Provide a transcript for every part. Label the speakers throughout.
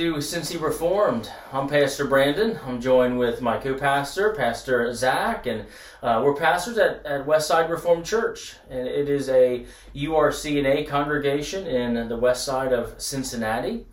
Speaker 1: To Cincy Reformed. I'm Pastor Brandon. I'm joined with my co-pastor, Pastor Zac, and uh, we're pastors at, at Westside Reformed Church, and it is a URCNA congregation in the west side of Cincinnati.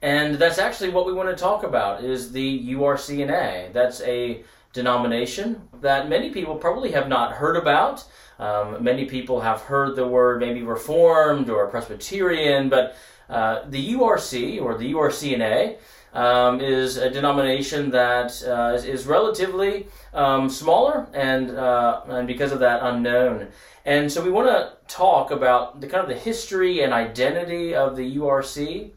Speaker 1: And that's actually what we want to talk about is the URCNA. That's a denomination that many people probably have not heard about. Um, many people have heard the word maybe Reformed or Presbyterian, but uh, the URC or the URCNA um, is a denomination that uh, is, is, relatively um, smaller and uh, and because of that unknown. And so we want to talk about the kind of the history and identity of the URC.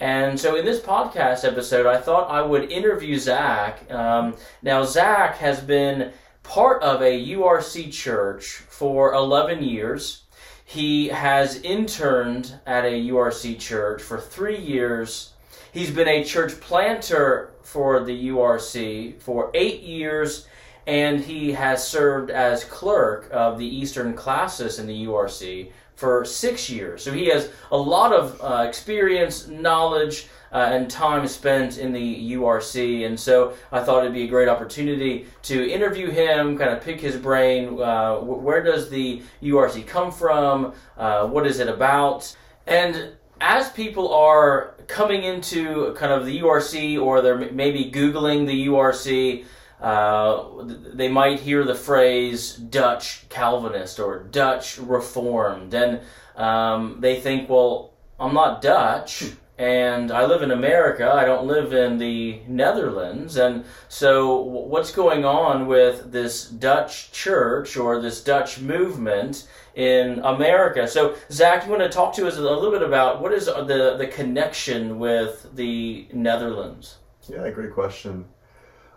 Speaker 1: And so in this podcast episode, I thought I would interview Zac. Um, now Zac has been part of a URC church for 11 years. He has interned at a URC church for three years. He's been a church planter for the URC for eight years, and he has served as clerk of the Eastern classis in the URC for six years. So he has a lot of uh, experience, knowledge, uh, and time spent in the URC. And so I thought it'd be a great opportunity to interview him, kind of pick his brain. Uh, where does the URC come from? Uh, what is it about? And as people are coming into kind of the URC or they're maybe Googling the URC, uh, they might hear the phrase Dutch Calvinist or Dutch Reformed, and um, they think, well, I'm not Dutch and I live in America. I don't live in the Netherlands. And so, what's going on with this Dutch church or this Dutch movement in America? So, Zac, you want to talk to us a little bit about what is the, the connection with the Netherlands?
Speaker 2: Yeah, great question.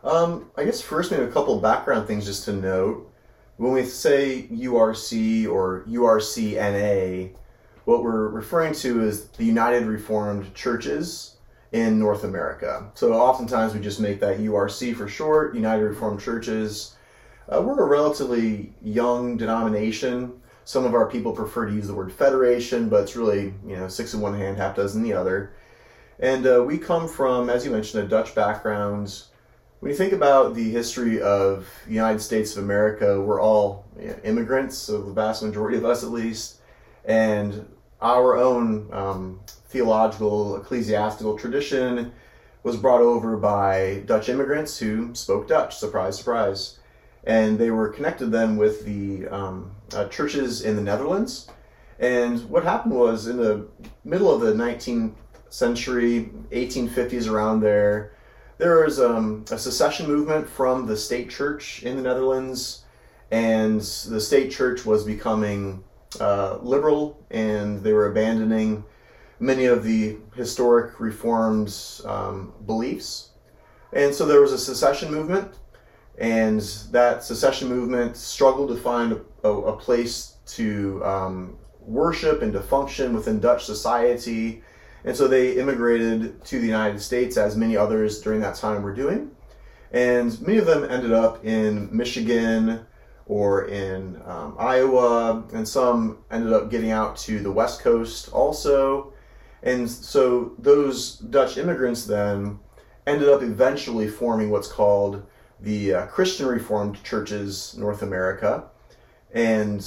Speaker 2: Um, I guess first, maybe a couple background things just to note. When we say URC or URCNA, what we're referring to is the United Reformed Churches in North America. So oftentimes we just make that URC for short, United Reformed Churches. Uh, we're a relatively young denomination. Some of our people prefer to use the word federation, but it's really, you know, six in one hand, half dozen in the other. And uh, we come from, as you mentioned, a Dutch background. When you think about the history of the United States of America, we're all you know, immigrants, so the vast majority of us at least and our own um, theological, ecclesiastical tradition was brought over by Dutch immigrants who spoke Dutch. Surprise, surprise. And they were connected then with the um, uh, churches in the Netherlands. And what happened was in the middle of the 19th century, 1850s around there, there was um, a secession movement from the state church in the Netherlands, and the state church was becoming uh, liberal and they were abandoning many of the historic reforms um, beliefs. And so there was a secession movement, and that secession movement struggled to find a, a place to um, worship and to function within Dutch society. And so they immigrated to the United States, as many others during that time were doing. And many of them ended up in Michigan, or in um, Iowa, and some ended up getting out to the West Coast also. And so those Dutch immigrants then ended up eventually forming what's called the uh, Christian Reformed Churches North America. And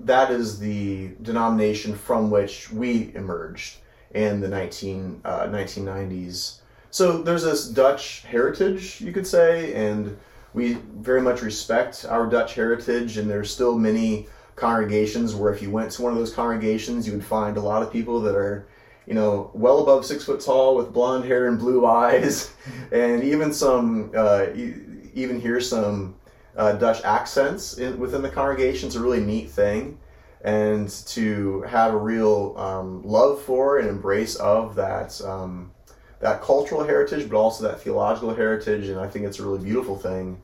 Speaker 2: that is the denomination from which we emerged in the 19, uh, 1990s. So there's this Dutch heritage, you could say, and we very much respect our Dutch heritage, and there's still many congregations where if you went to one of those congregations, you would find a lot of people that are, you know, well above six foot tall with blonde hair and blue eyes, and even some, uh, even hear some uh, Dutch accents in, within the congregation. It's a really neat thing, and to have a real um, love for and embrace of that. Um, that cultural heritage, but also that theological heritage, and I think it's a really beautiful thing.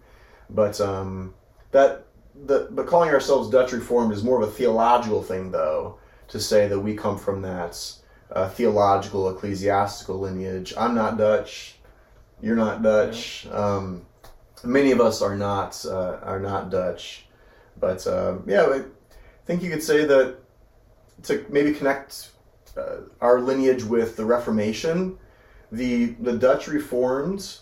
Speaker 2: But um, that the but calling ourselves Dutch Reformed is more of a theological thing, though, to say that we come from that uh, theological ecclesiastical lineage. I'm not Dutch. You're not Dutch. Um, many of us are not uh, are not Dutch, but uh, yeah, I think you could say that to maybe connect uh, our lineage with the Reformation the the Dutch Reformed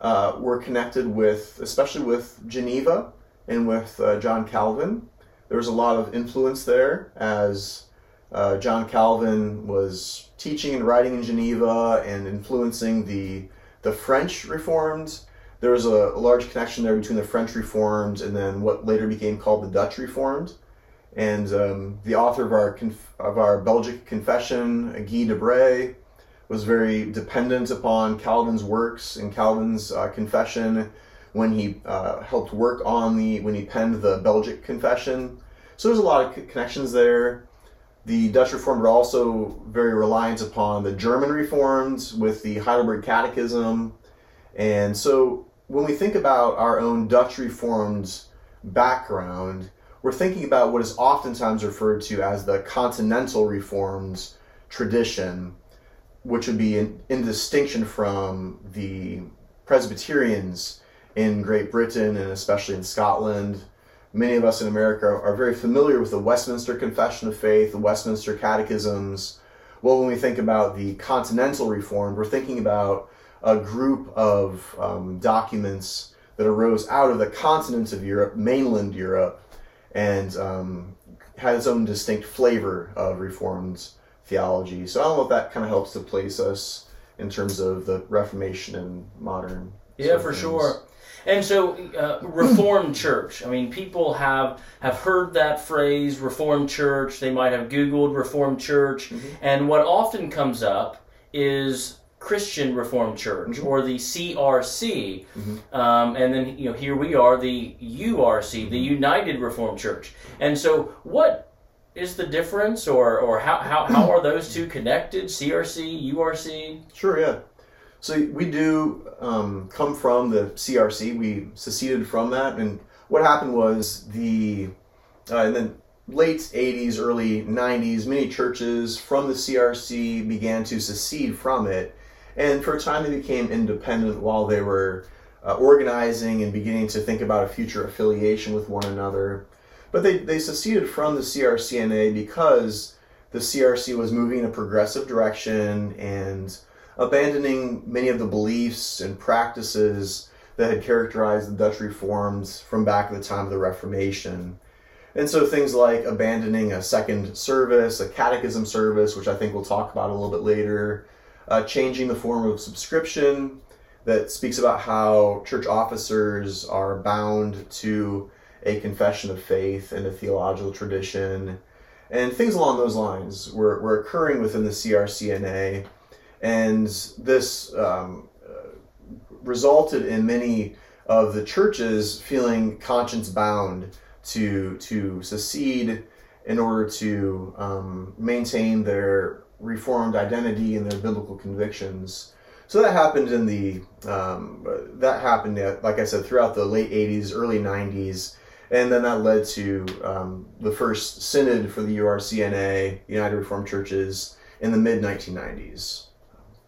Speaker 2: uh, were connected with, especially with Geneva and with uh, John Calvin. There was a lot of influence there as uh, John Calvin was teaching and writing in Geneva and influencing the the French Reformed. There was a, a large connection there between the French Reformed and then what later became called the Dutch Reformed. And um, the author of our of our Belgic Confession, Guy de Brès, was very dependent upon Calvin's works and Calvin's uh, confession when he uh, helped work on the when he penned the Belgic Confession. So there's a lot of connections there. The Dutch Reformed were also very reliant upon the German Reformed with the Heidelberg Catechism. And so when we think about our own Dutch Reformed background, we're thinking about what is oftentimes referred to as the Continental Reformed tradition, which would be in, in distinction from the Presbyterians in Great Britain and especially in Scotland many of us in America are very familiar with the Westminster Confession of Faith, the Westminster Catechisms. Well, when we think about the Continental Reformed, we're thinking about a group of um, documents that arose out of the continent of Europe, mainland Europe, and um, had its own distinct flavor of Reformed theology. So I don't know if that kind of helps to place us in terms of the Reformation and modern.
Speaker 1: Yeah, for things. sure. And so, uh, Reformed Church. I mean, people have have heard that phrase, Reformed Church. They might have Googled Reformed Church, mm-hmm. and what often comes up is Christian Reformed Church mm-hmm. or the CRC, mm-hmm. um, and then you know here we are, the URC, the mm-hmm. United Reformed Church. And so, what is the difference, or or how how, how are those two connected? CRC, URC.
Speaker 2: Sure, yeah. So we do um, come from the CRC. We seceded from that, and what happened was the uh, in the late '80s, early '90s, many churches from the CRC began to secede from it, and for a time they became independent while they were uh, organizing and beginning to think about a future affiliation with one another. But they, they seceded from the CRCNA because the CRC was moving in a progressive direction and abandoning many of the beliefs and practices that had characterized the Dutch reforms from back at the time of the Reformation. And so things like abandoning a second service, a catechism service, which I think we'll talk about a little bit later, uh, changing the form of subscription that speaks about how church officers are bound to a confession of faith and a theological tradition, and things along those lines were, were occurring within the CRCNA and this um, uh, resulted in many of the churches feeling conscience bound to to secede in order to um, maintain their reformed identity and their biblical convictions. So that happened in the um, that happened like I said throughout the late '80s, early '90s, and then that led to um, the first synod for the URCNA, United Reformed Churches, in the mid 1990s.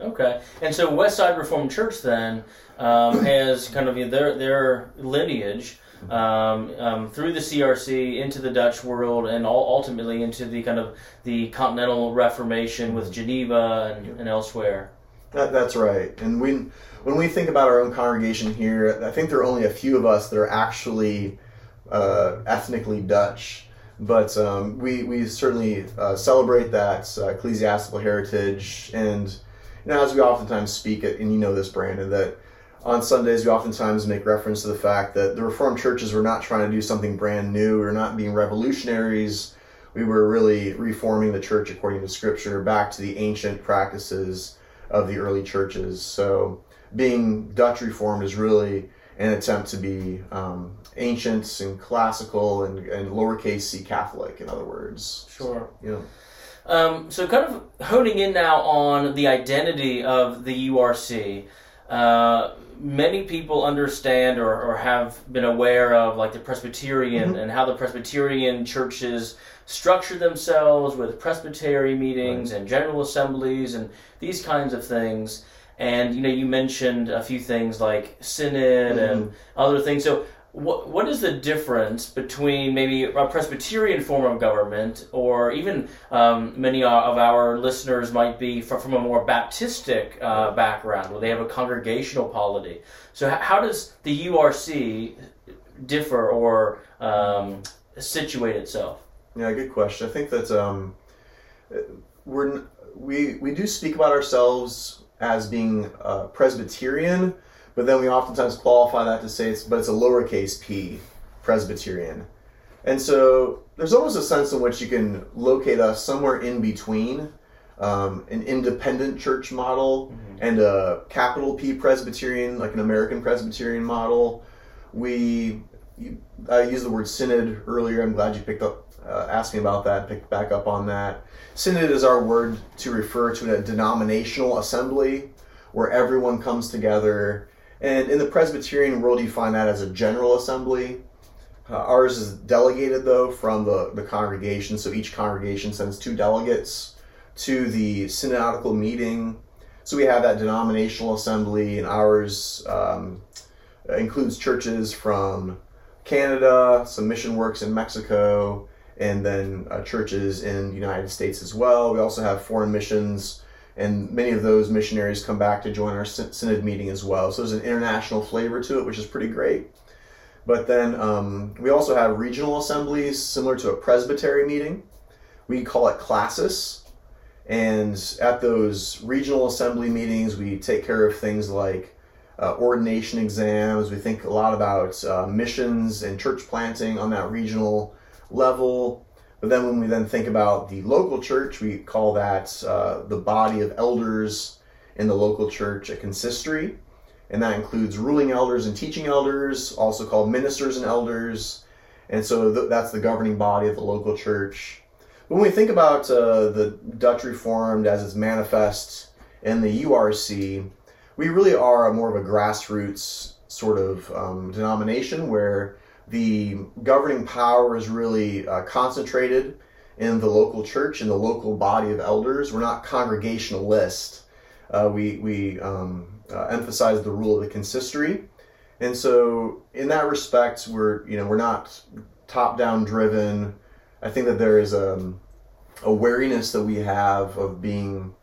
Speaker 1: Okay, and so Westside Reformed Church then um, has kind of their their lineage um, um, through the CRC into the Dutch world and all, ultimately into the kind of the Continental Reformation with Geneva and, and elsewhere.
Speaker 2: That, that's right. And when when we think about our own congregation here, I think there are only a few of us that are actually uh, ethnically Dutch. But um, we, we certainly uh, celebrate that uh, ecclesiastical heritage and now, as we oftentimes speak, and you know this, Brandon, that on Sundays we oftentimes make reference to the fact that the Reformed churches were not trying to do something brand new, we were not being revolutionaries. We were really reforming the church according to Scripture back to the ancient practices of the early churches. So, being Dutch Reformed is really an attempt to be um, ancient and classical and, and lowercase c Catholic, in other words.
Speaker 1: Sure.
Speaker 2: You know.
Speaker 1: Um, so, kind of honing in now on the identity of the URC. Uh, many people understand or, or, have been aware of like the Presbyterian mm-hmm. and how the Presbyterian churches structure themselves with presbytery meetings right. and general assemblies and these kinds of things. And you know, you mentioned a few things like synod mm-hmm. and other things. So what what is the difference between maybe a Presbyterian form of government, or even um, many of our listeners might be from, from a more Baptistic uh, background, where they have a congregational polity. So, how does the URC differ or um, situate itself?
Speaker 2: Yeah, good question. I think that um, we're we we do speak about ourselves as being uh, Presbyterian but then we oftentimes qualify that to say it's, but it's a lowercase p, Presbyterian. And so there's almost a sense in which you can locate us somewhere in between um, an independent church model mm-hmm. and a capital P Presbyterian, like an American Presbyterian model. We, you, I used the word synod earlier. I'm glad you picked up, uh, asked me about that, picked back up on that. Synod is our word to refer to a denominational assembly where everyone comes together and in the Presbyterian world, you find that as a general assembly. Uh, ours is delegated, though, from the, the congregation. So each congregation sends two delegates to the synodical meeting. So we have that denominational assembly, and ours um, includes churches from Canada, some mission works in Mexico, and then uh, churches in the United States as well. We also have foreign missions and many of those missionaries come back to join our synod meeting as well. So there's an international flavor to it, which is pretty great. But then um, we also have regional assemblies similar to a presbytery meeting. We call it classis. And at those regional assembly meetings, we take care of things like uh, ordination exams. We think a lot about uh, missions and church planting on that regional level. But then when we then think about the local church, we call that uh, the body of elders in the local church a consistory. And that includes ruling elders and teaching elders, also called ministers and elders. And so th- that's the governing body of the local church. When we think about uh, the Dutch Reformed as it's manifest in the URC, we really are more of a grassroots sort of um, denomination where the governing power is really uh, concentrated in the local church, in the local body of elders. We're not congregationalist. Uh, we we um, uh, emphasize the rule of the consistory, and so in that respect, we're you know we're not top down driven. I think that there is a, um, a wariness that we have of being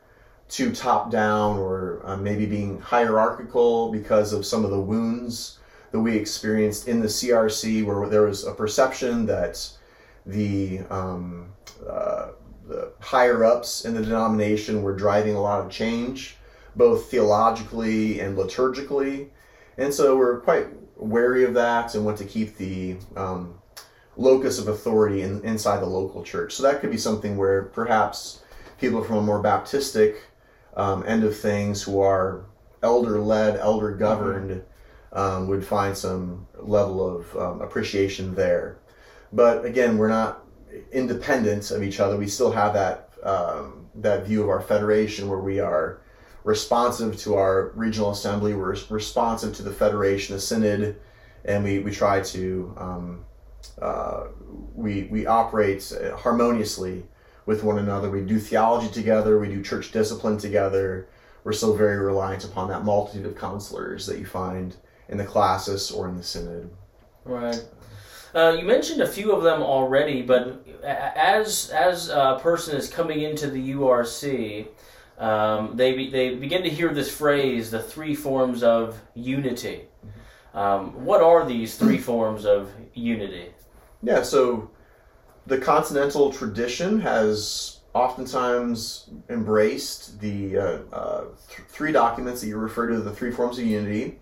Speaker 2: too top down or uh, maybe being hierarchical because of some of the wounds that we experienced in the CRC, where there was a perception that the, um, uh, the higher ups in the denomination were driving a lot of change, both theologically and liturgically. And so we're quite wary of that and want to keep the um, locus of authority in, inside the local church. So that could be something where perhaps people from a more Baptistic um, end of things who are elder led, elder governed, mm-hmm um, would find some level of um, appreciation there. But again, we're not independent of each other. We still have that um, that view of our federation where we are responsive to our regional assembly. We're responsive to the federation, the synod, and we, we try to um, uh, we we operate harmoniously with one another. We do theology together. We do church discipline together. We're still very reliant upon that multitude of counselors that you find in the classis or in the synod.
Speaker 1: Right. Uh, you mentioned a few of them already, but as as a person is coming into the URC, um, they be, they begin to hear this phrase, the three forms of unity. Um, what are these three forms of unity?
Speaker 2: Yeah, so the continental tradition has oftentimes embraced the uh, uh, th- three documents that you refer to, the three forms of unity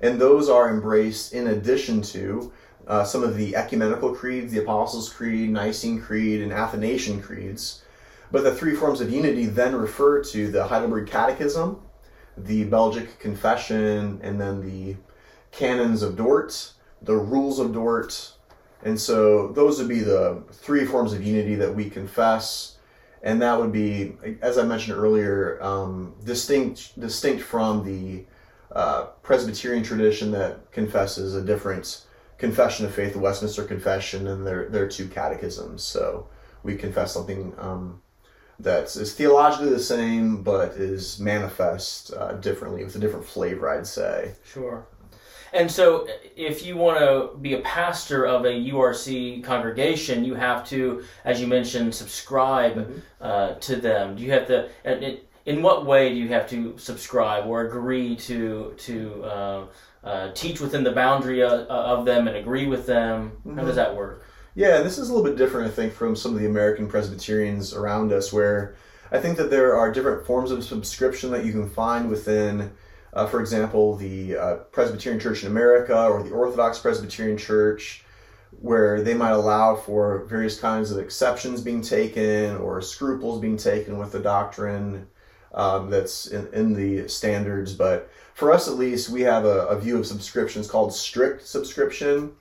Speaker 2: and those are embraced in addition to uh, some of the ecumenical creeds, the Apostles' Creed, Nicene Creed, and Athanasian creeds. But the three forms of unity then refer to the Heidelberg Catechism, the Belgic Confession, and then the Canons of Dort, the Rules of Dort. And so those would be the three forms of unity that we confess. And that would be, as I mentioned earlier, um, distinct distinct from the uh, Presbyterian tradition that confesses a different confession of faith, the Westminster Confession, and their their two catechisms. So we confess something um, that is theologically the same, but is manifest uh, differently with a different flavor, I'd say.
Speaker 1: Sure. And so, if you want to be a pastor of a URC congregation, you have to, as you mentioned, subscribe
Speaker 2: Mm-hmm.
Speaker 1: uh, to them. Do you have to? and it- In what way do you have to subscribe or agree to to uh, uh, teach within the boundary of, of them and agree with them? How does that work?
Speaker 2: Yeah, this is a little bit different, I think, from some of the American Presbyterians around us, where I think that there are different forms of subscription that you can find within, uh, for example, the uh, Presbyterian Church in America or the Orthodox Presbyterian Church, where they might allow for various kinds of exceptions being taken or scruples being taken with the doctrine um, that's in, in the standards. But for us, at least, we have a, a view of subscriptions called strict subscription.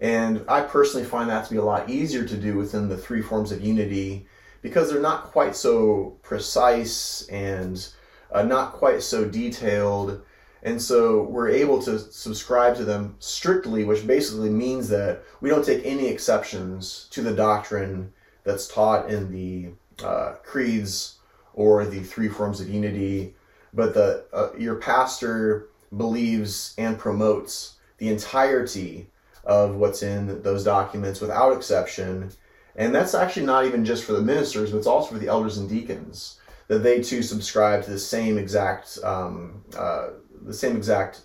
Speaker 2: And I personally find that to be a lot easier to do within the three forms of unity because they're not quite so precise and uh, not quite so detailed. And so we're able to subscribe to them strictly, which basically means that we don't take any exceptions to the doctrine that's taught in the uh, creeds or the three forms of unity, but the uh, your pastor believes and promotes the entirety of what's in those documents without exception. And that's actually not even just for the ministers, but it's also for the elders and deacons that they too subscribe to the same exact um, uh, the same exact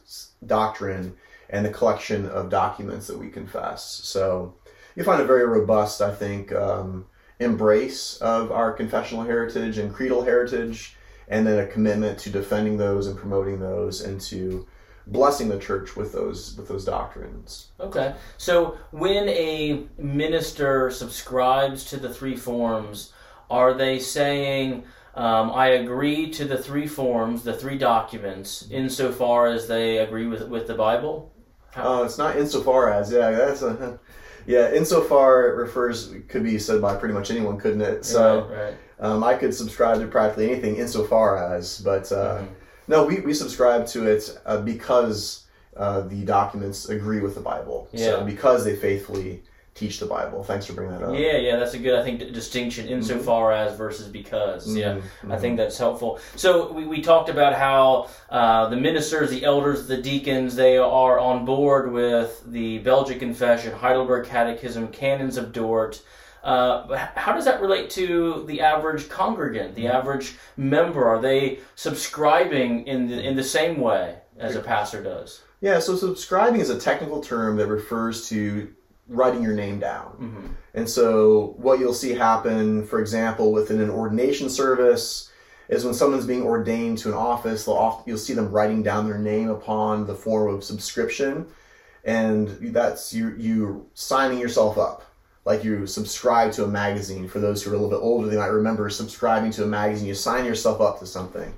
Speaker 2: doctrine and the collection of documents that we confess. So you find a very robust, I think, um, embrace of our confessional heritage and creedal heritage, and then a commitment to defending those and promoting those and to blessing the church with those with those doctrines.
Speaker 1: Okay. So when a minister subscribes to the three forms, are they saying, um, I agree to the three forms, the three documents, insofar as they agree with, with the Bible?
Speaker 2: Uh, it's not insofar as yeah that's a yeah insofar it refers could be said by pretty much anyone couldn't it so
Speaker 1: Right, right.
Speaker 2: um, I could subscribe to practically anything insofar as but uh,
Speaker 1: Mhm.
Speaker 2: no we, we subscribe to it uh, because uh, the documents agree with the Bible
Speaker 1: Yeah.
Speaker 2: so because they faithfully teach the Bible thanks for bringing that up
Speaker 1: Yeah, yeah, that's a good, I think, d- distinction insofar as versus because. Yeah,
Speaker 2: Mhm,
Speaker 1: I think that's helpful. So we, we talked about how uh, the ministers, the elders, the deacons, they are on board with the Belgic Confession, Heidelberg Catechism, Canons of Dort. Uh, how does that relate to the average congregant, the average member? Are they subscribing in the, in the same way as a pastor does?
Speaker 2: Yeah, so subscribing is a technical term that refers to writing your name down.
Speaker 1: hmm
Speaker 2: And so, what you'll see happen, for example, within an ordination service, is when someone's being ordained to an office, they'll often, you'll see them writing down their name upon the form of subscription, and that's you you signing yourself up, like you subscribe to a magazine. For those who are a little bit older, they might remember subscribing to a magazine. You sign yourself up to something.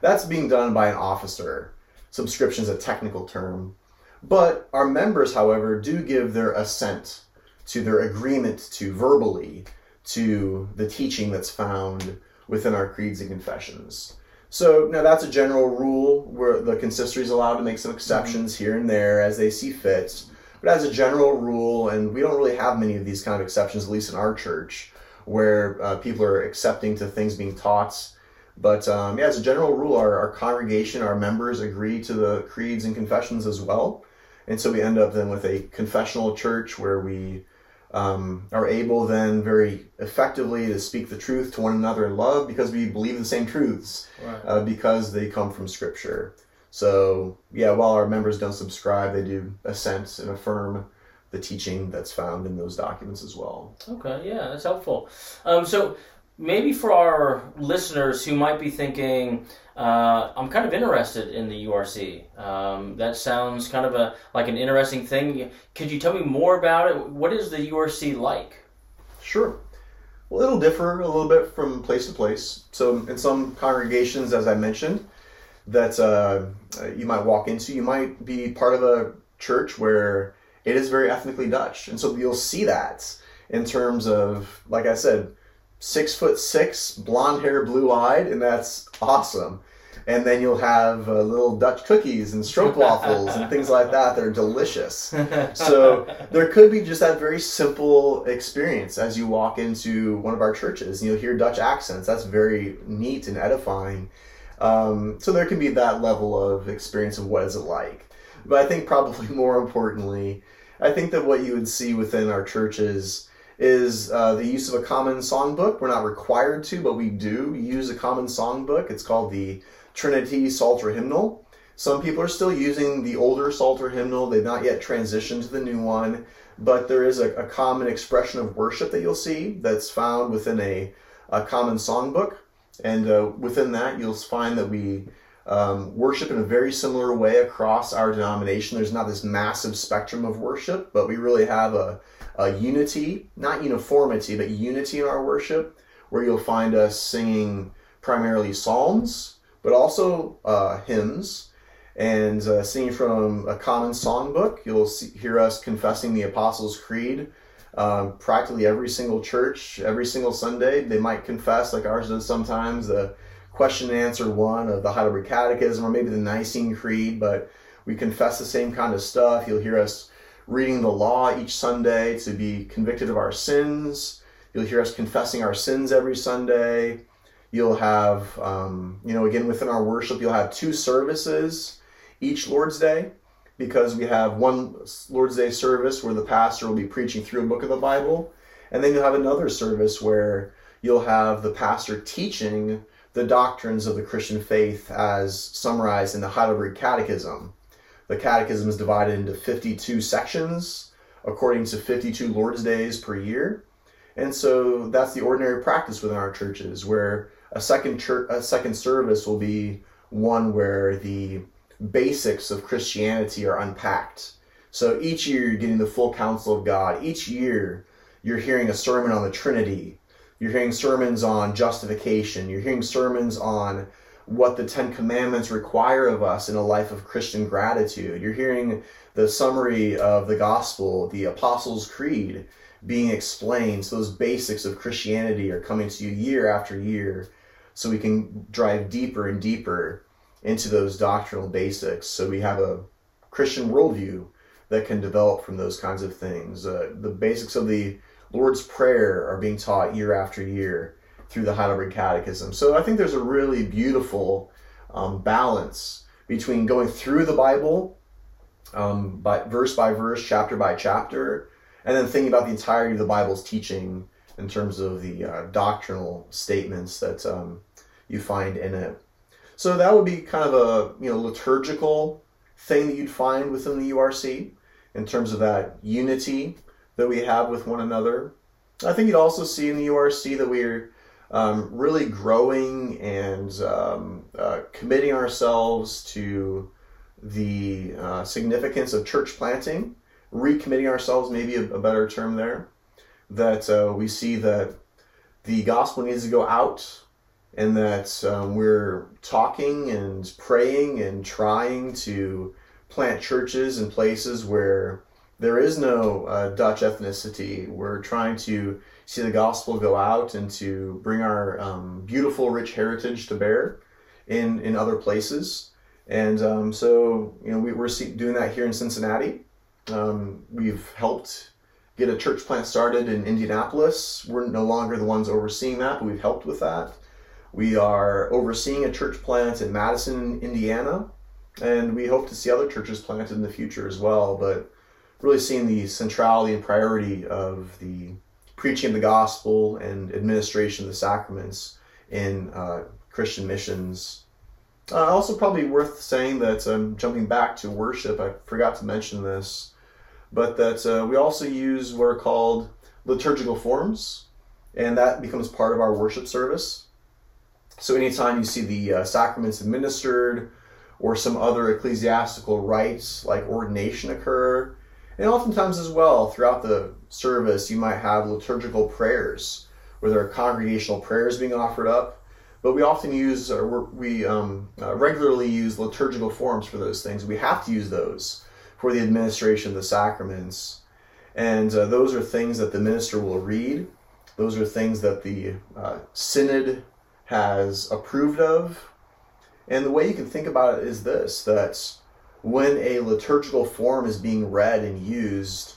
Speaker 2: That's being done by an officer. Subscription is a technical term, but our members, however, do give their assent to their agreement to verbally to the teaching that's found within our creeds and confessions. So now that's a general rule where the consistory is allowed to make some exceptions here and there as they see fit. But as a general rule, and we don't really have many of these kind of exceptions, at least in our church, where uh, people are accepting to things being taught. But um, yeah, as a general rule, our, our congregation, our members agree to the creeds and confessions as well. And so we end up then with a confessional church where we um, are able then very effectively to speak the truth to one another in love because we believe the same truths
Speaker 1: Right.
Speaker 2: uh, because they come from Scripture. So yeah, while our members don't subscribe, they do assent and affirm the teaching that's found in those documents as well.
Speaker 1: Okay, yeah, that's helpful. Um, so maybe for our listeners who might be thinking, uh, I'm kind of interested in the URC. Um, that sounds kind of a like an interesting thing. Could you tell me more about it? What is the URC like?
Speaker 2: Sure. Well, it'll differ a little bit from place to place. So, in some congregations, as I mentioned, that uh, you might walk into, you might be part of a church where it is very ethnically Dutch, and so you'll see that in terms of, like I said, six foot six, blonde hair, blue eyed, and that's awesome. And then you'll have uh, little Dutch cookies and stroopwafels and things like that. They're delicious. So there could be just that very simple experience as you walk into one of our churches and you'll hear Dutch accents. That's very neat and edifying. Um, so there can be that level of experience of what is it like. but I think probably more importantly, I think that what you would see within our churches is uh, the use of a common songbook. We're not required to, but we do use a common songbook. It's called the Trinity Psalter Hymnal. Some people are still using the older Psalter hymnal. They've not yet transitioned to the new one, but there is a, a common expression of worship that you'll see that's found within a, a common songbook. And uh, within that, you'll find that we um, worship in a very similar way across our denomination. There's not this massive spectrum of worship, but we really have a, unity, not uniformity, but unity in our worship, where you'll find us singing primarily psalms, but also uh, hymns, and uh, singing from a common songbook. You'll see, hear us confessing the Apostles' Creed. Um, practically every single church, every single Sunday, they might confess, like ours does sometimes, the question and answer one of the Heidelberg Catechism or maybe the Nicene Creed, but we confess the same kind of stuff. You'll hear us reading the law each Sunday to be convicted of our sins. You'll hear us confessing our sins every Sunday. You'll have, um, you know, again within our worship, you'll have two services each Lord's Day because we have one Lord's Day service where the pastor will be preaching through a book of the Bible. And then you'll have another service where you'll have the pastor teaching the doctrines of the Christian faith as summarized in the Heidelberg Catechism. The Catechism is divided into 52 sections according to 52 Lord's Days per year. And so that's the ordinary practice within our churches, where a second church, a second service will be one where the basics of Christianity are unpacked. So each year you're getting the full counsel of God. Each year you're hearing a sermon on the Trinity you're hearing sermons on justification. You're hearing sermons on what the Ten Commandments require of us in a life of Christian gratitude. You're hearing the summary of the gospel, the Apostles' Creed being explained. So those basics of Christianity are coming to you year after year so we can drive deeper and deeper into those doctrinal basics. So we have a Christian worldview that can develop from those kinds of things. Uh, the basics of the Lord's Prayer are being taught year after year through the Heidelberg Catechism. So I think there's a really beautiful um, balance between going through the Bible um, by verse by verse, chapter by chapter, and then thinking about the entirety of the Bible's teaching in terms of the uh, doctrinal statements that um, you find in it. So that would be kind of a you know liturgical thing that you'd find within the URC in terms of that unity that we have with one another. I think you'd also see in the URC that we're um, really growing and um, uh, committing ourselves to the uh, significance of church planting, recommitting ourselves, maybe a, a better term there. That uh, we see that the gospel needs to go out and that um, we're talking and praying and trying to plant churches in places where there is no uh, Dutch ethnicity. We're trying to see the gospel go out and to bring our um, beautiful, rich heritage to bear in in other places. And um, so, you know, we, are doing that here in Cincinnati. Um, we've helped get a church plant started in Indianapolis. We're no longer the ones overseeing that, but we've helped with that. We are overseeing a church plant in Madison, Indiana, and we hope to see other churches planted in the future as well. But really seeing the centrality and priority of the preaching the gospel and administration of the sacraments in uh, Christian missions. Uh, also, probably worth saying that um, jumping back to worship, I forgot to mention this, but that uh, we also use what are called liturgical forms, and that becomes part of our worship service. So, anytime you see the uh, sacraments administered or some other ecclesiastical rites like ordination occur, and oftentimes, as well, throughout the service, you might have liturgical prayers where there are congregational prayers being offered up. But we often use, or we um, uh, regularly use liturgical forms for those things. We have to use those for the administration of the sacraments. And uh, those are things that the minister will read. Those are things that the uh, synod has approved of. And the way you can think about it is this that when a liturgical form is being read and used,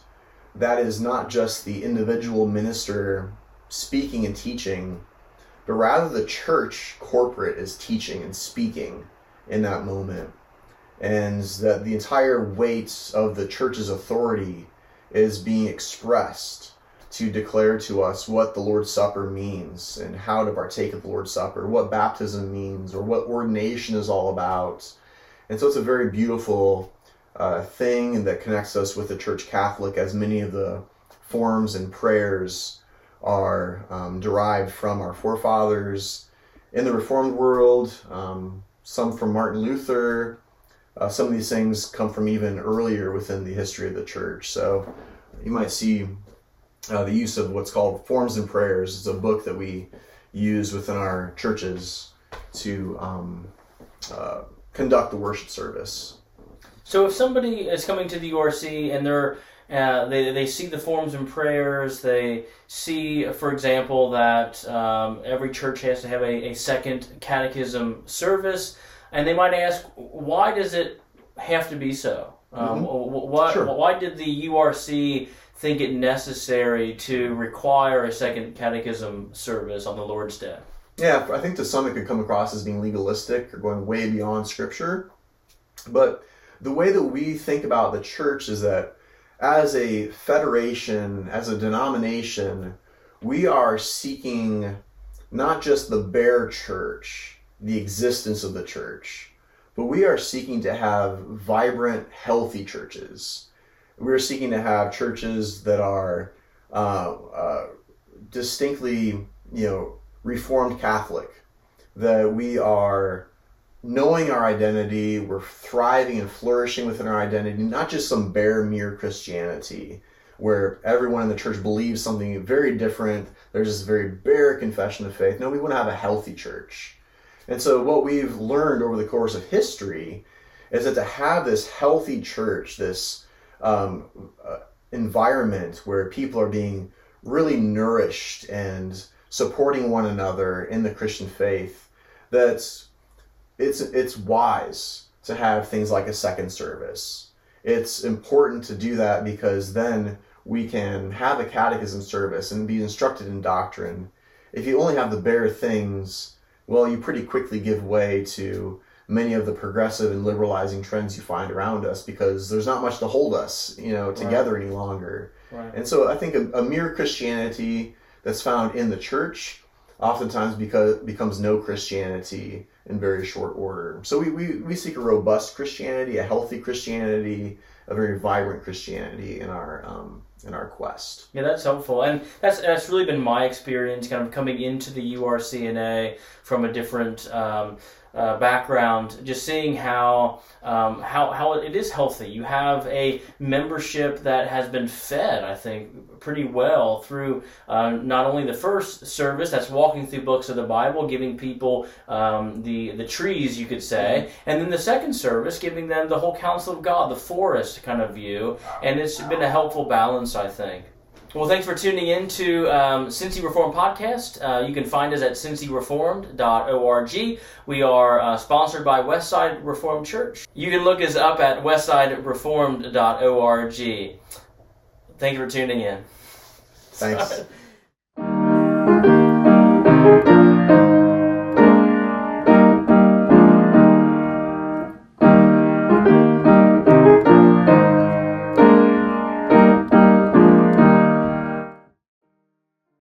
Speaker 2: that is not just the individual minister speaking and teaching, but rather the church corporate is teaching and speaking in that moment. and that the entire weight of the church's authority is being expressed to declare to us what the Lord's Supper means and how to partake of the Lord's Supper, what baptism means, or what ordination is all about. And so it's a very beautiful uh, thing that connects us with the Church Catholic, as many of the forms and prayers are um, derived from our forefathers in the Reformed world, um, some from Martin Luther. Uh, some of these things come from even earlier within the history of the church. So you might see uh, the use of what's called Forms and Prayers. It's a book that we use within our churches to um, uh, conduct the worship service.
Speaker 1: So if somebody is coming to the URC and they're uh, they, they see the forms and prayers. They see, for example, that um, every church has to have a, a second catechism service, and they might ask, why does it have to be so? Um,
Speaker 2: Mhm.
Speaker 1: what,
Speaker 2: Sure.
Speaker 1: Why did the URC think it necessary to require a second catechism service on the Lord's Day?
Speaker 2: Yeah, I think to some it could come across as being legalistic or going way beyond Scripture. But the way that we think about the church is that as a federation, as a denomination, we are seeking not just the bare church, the existence of the church, but we are seeking to have vibrant, healthy churches. We're seeking to have churches that are uh, uh, distinctly, you know, Reformed Catholic, that we are knowing our identity, we're thriving and flourishing within our identity, not just some bare mere Christianity where everyone in the church believes something very different. There's this very bare confession of faith. No, we want to have a healthy church. And so, what we've learned over the course of history is that to have this healthy church, this um, uh, environment where people are being really nourished and supporting one another in the Christian faith, that's it's it's wise to have things like a second service. It's important to do that because then we can have a catechism service and be instructed in doctrine. If you only have the bare things, well, you pretty quickly give way to many of the progressive and liberalizing trends you find around us because there's not much to hold us, you know, together any longer.
Speaker 1: Right.
Speaker 2: And so I think a, a mere Christianity that's found in the church oftentimes because becomes no Christianity in very short order. So we, we, we seek a robust Christianity, a healthy Christianity, a very vibrant Christianity in our um, in our quest.
Speaker 1: Yeah, that's helpful, and that's that's really been my experience, kind of coming into the URCNA from a different um, uh, background, just seeing how um, how how it is healthy. You have a membership that has been fed, I think, pretty well through uh, not only the first service that's walking through books of the Bible, giving people um, the the trees, you could say, and then the second service, giving them the whole counsel of God, the forest kind of view, and it's been a helpful balance, I think. Well, thanks for tuning in to um, Cincy Reformed Podcast. Uh, you can find us at cincyreformed.org. We are uh, sponsored by Westside Reformed Church. You can look us up at westsidereformed.org. Thank you for tuning in.
Speaker 2: Thanks.